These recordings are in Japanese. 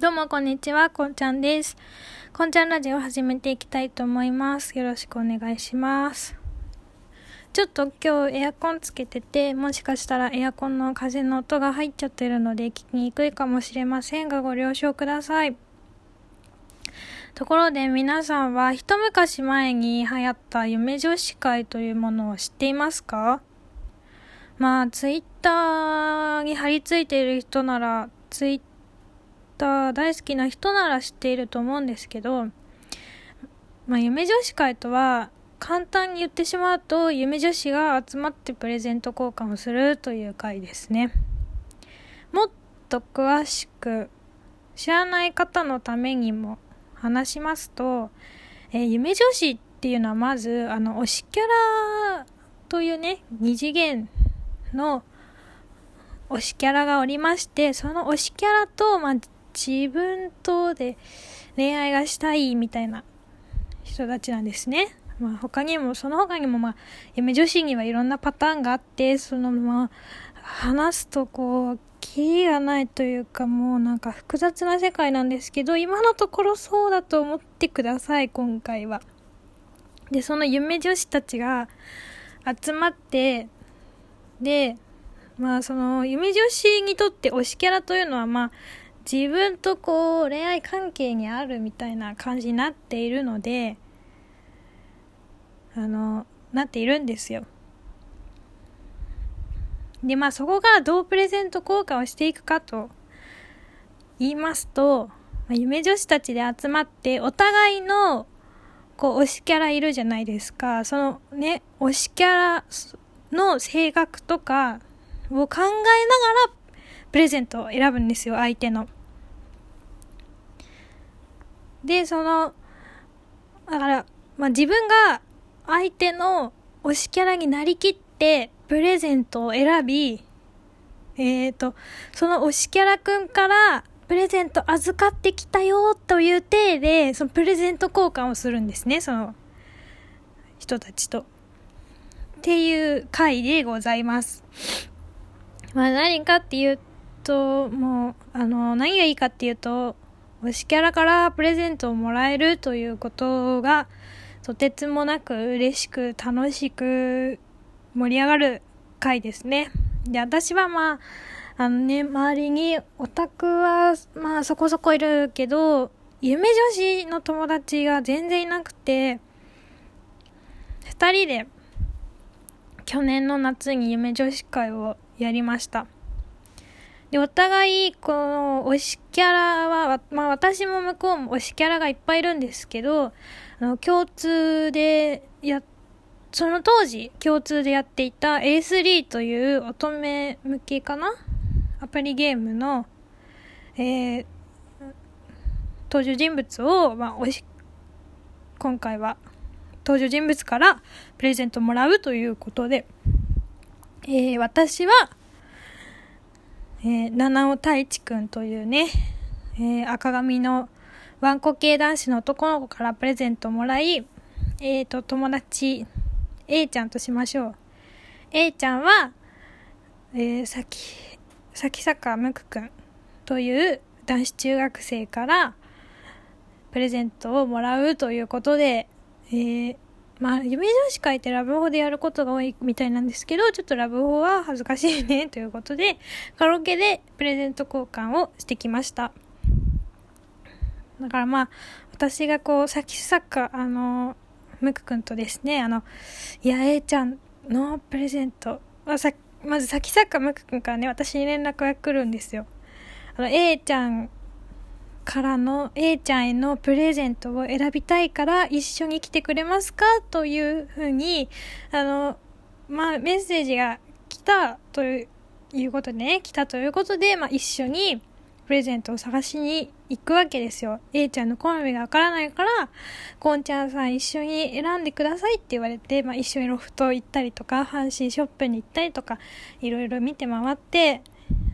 どうもこんにちは、こんちゃんです。こんちゃんラジオを始めていきたいと思います。よろしくお願いします。ちょっと今日エアコンつけてて、もしかしたらエアコンの風の音が入っちゃってるので聞きにくいかもしれませんがご了承ください。ところで皆さんは一昔前に流行った夢女子会というものを知っていますか？まあ、ツイッターに貼り付いている人なら、ツイッター大好きな人なら知っていると思うんですけど、まあ、夢女子会とは簡単に言ってしまうと夢女子が集まってプレゼント交換をするという会ですね。もっと詳しく知らない方のためにも話しますと、えー、夢女子っていうのはまずあの推しキャラというね二次元の推しキャラがおりましてその推しキャラと、まあ、自分とで恋愛がしたいみたいな人たちなんですね。まあ他にも、その他にもまあ、夢女子にはいろんなパターンがあって、そのまあ、話すとこう、キリがないというかもうなんか複雑な世界なんですけど、今のところそうだと思ってください、今回は。で、その夢女子たちが集まって、で、まあその夢女子にとって推しキャラというのはまあ自分とこう恋愛関係にあるみたいな感じになっているのであのなっているんですよでまあそこがどうプレゼント交換をしていくかと言いますと、まあ、夢女子たちで集まってお互いのこう推しキャラいるじゃないですかそのね推しキャラの性格とかを考えながらプレゼントを選ぶんですよ相手の。で、その、だから、まあ、自分が相手の推しキャラになりきって、プレゼントを選び、えっ、ー、と、その推しキャラくんから、プレゼント預かってきたよという体で、そのプレゼント交換をするんですね、その人たちと。っていう回でございます。まあ何かっていうと、もう、あの、何がいいかっていうと、推しキャラからプレゼントをもらえるということが、とてつもなく嬉しく楽しく盛り上がる回ですね。で、私はまあ、あのね、周りにオタクはまあそこそこいるけど、夢女子の友達が全然いなくて、二人で去年の夏に夢女子会をやりました。で、お互い、この、推しキャラは、まあ私も向こうも推しキャラがいっぱいいるんですけど、あの、共通でや、その当時、共通でやっていた A3 という乙女向けかな？アプリゲームの、えー、登場人物を、まあ、推し、今回は、登場人物からプレゼントもらうということで、えー、私は、えー、七尾太一くんというね、えー、赤髪のワンコ系男子の男の子からプレゼントをもらい、えーと、友達、A ちゃんとしましょう。A ちゃんは、えー、さき、さきさかむくくんという男子中学生からプレゼントをもらうということで、えー、まあ、夢女子会ってラブホでやることが多いみたいなんですけど、ちょっとラブホは恥ずかしいね、ということで、カラオケでプレゼント交換をしてきました。だからまあ、私がこう、さきさか、あの、ムクくんとですね、あの、いや、A ちゃんのプレゼント、あさまずさきさかムクくんからね、私に連絡が来るんですよ。あの、A ちゃんからの A ちゃんへのプレゼントを選びたいから一緒に来てくれますかというふうに、あの、まあ、メッセージが来たということでね、来たということで、まあ、一緒にプレゼントを探しに行くわけですよ。A ちゃんの好みがわからないから、こんちゃんさん一緒に選んでくださいって言われて、まあ、一緒にロフト行ったりとか、阪神ショップに行ったりとか、いろいろ見て回って、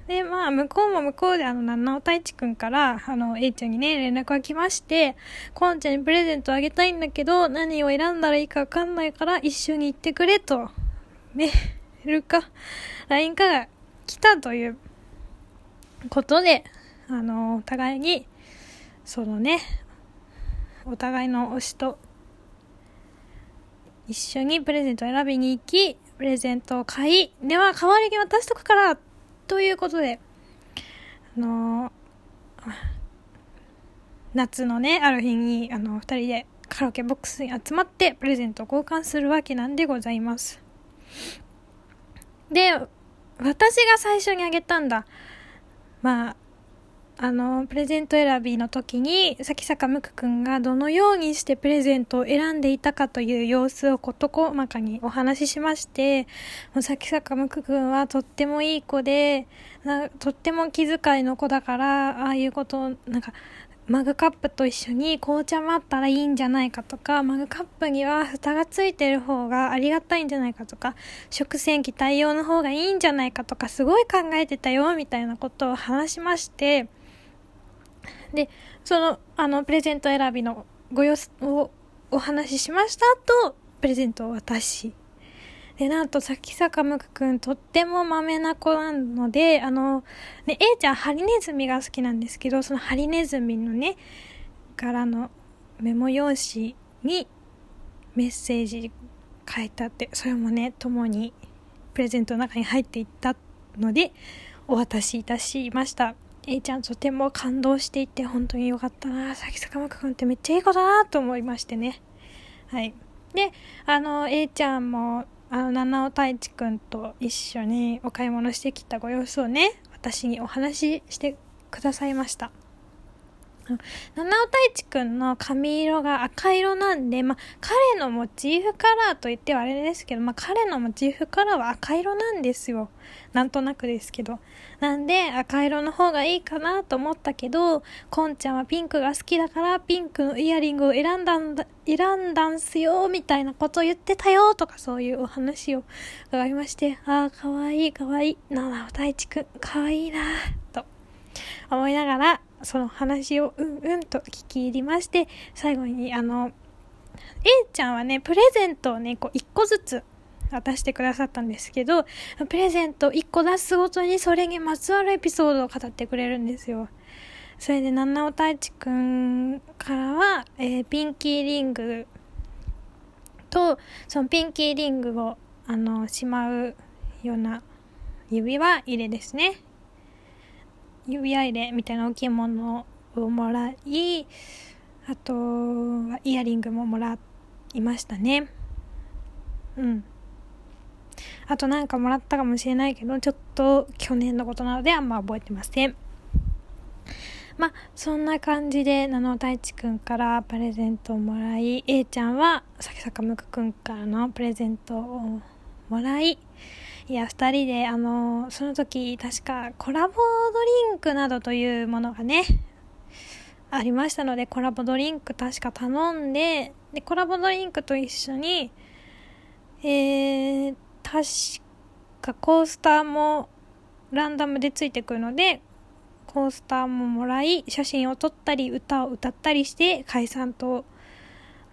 で、まあ、向こうも向こうで、あの、七尾太一くんから、あの、A ちゃんにね、連絡が来まして、こんちゃんにプレゼントあげたいんだけど、何を選んだらいいかわかんないから、一緒に行ってくれと、メールか、LINE から来たということで、あの、お互いにそのねお互いの推しと一緒にプレゼントを選びに行きプレゼントを買いでは代わりに渡しとくからということであの夏のねある日にあの二人でカラオケボックスに集まってプレゼントを交換するわけなんでございます。で私が最初にあげたんだ。まああの、プレゼント選びの時に、崎坂むくくんがどのようにしてプレゼントを選んでいたかという様子を事細かにお話ししまして、もう崎坂むくくんはとってもいい子で、とっても気遣いの子だから、ああいうことを、なんか、マグカップと一緒に紅茶もあったらいいんじゃないかとか、マグカップには蓋がついてる方がありがたいんじゃないかとか、食洗機対応の方がいいんじゃないかとか、すごい考えてたよ、みたいなことを話しまして、で、その、あの、プレゼント選びのご様子をお話ししましたと、プレゼントを渡し、で、なんと、さきさかむくくん、とっても豆な子なので、あの、ね、A ちゃん、ハリネズミが好きなんですけど、そのハリネズミのね、柄のメモ用紙にメッセージ書いてあって、それもね、共にプレゼントの中に入っていったので、お渡しいたしました。えいちゃんとても感動していて本当に良かったな。さきさかむくんってめっちゃいい子だなと思いましてね。はい。で、あの、A ちゃんも、あの、七尾太一くんと一緒にお買い物してきたご様子をね、私にお話ししてくださいました。七尾太一くんの髪色が赤色なんで、まあ、彼のモチーフカラーと言ってはあれですけど、まあ、彼のモチーフカラーは赤色なんですよ。なんとなくですけど。なんで、赤色の方がいいかなと思ったけど、こんちゃんはピンクが好きだから、ピンクのイヤリングを選んだんだ、選んだんすよ、みたいなことを言ってたよ、とかそういうお話を伺いまして、ああ、かわいい、かわいい。七尾太一くん、かわいいな、と思いながら、その話をうんうんと聞き入りまして、最後にあの、A ちゃんはね、プレゼントをね、こう一個ずつ渡してくださったんですけど、プレゼント1個出すごとにそれにまつわるエピソードを語ってくれるんですよ。それで、七尾太一くんからは、えー、ピンキーリングと、そのピンキーリングを、あの、しまうような指輪入れですね。指輪入れみたいな大きいものをもらい、あとはイヤリングももらいましたね。うん。あとなんかもらったかもしれないけど、ちょっと去年のことなのであんま覚えてません。まあ、そんな感じで、七尾太一くんからプレゼントをもらい、A ちゃんは、さきさかむくくんからのプレゼントをもらい、いや、二人で、あの、その時、確かコラボドリンクなどというものがね、ありましたので、コラボドリンク確か頼んで、で、コラボドリンクと一緒に、えー、確かコースターもランダムでついてくるので、コースターももらい、写真を撮ったり、歌を歌ったりして解散と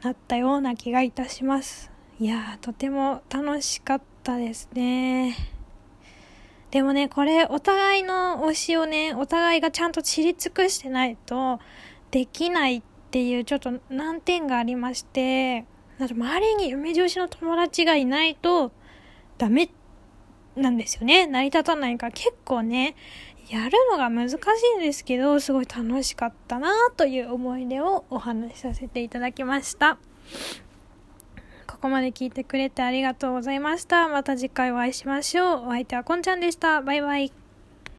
なったような気がいたします。いやー、とても楽しかったたですね。でもね、これ、お互いの推しをね、お互いがちゃんと知り尽くしてないと、できないっていうちょっと難点がありまして、なんか周りに梅女子の友達がいないと、ダメなんですよね。成り立たないから結構ね、やるのが難しいんですけど、すごい楽しかったなという思い出をお話しさせていただきました。ここまで聞いてくれてありがとうございました。また次回お会いしましょう。お相手はこんちゃんでした。バイバイ。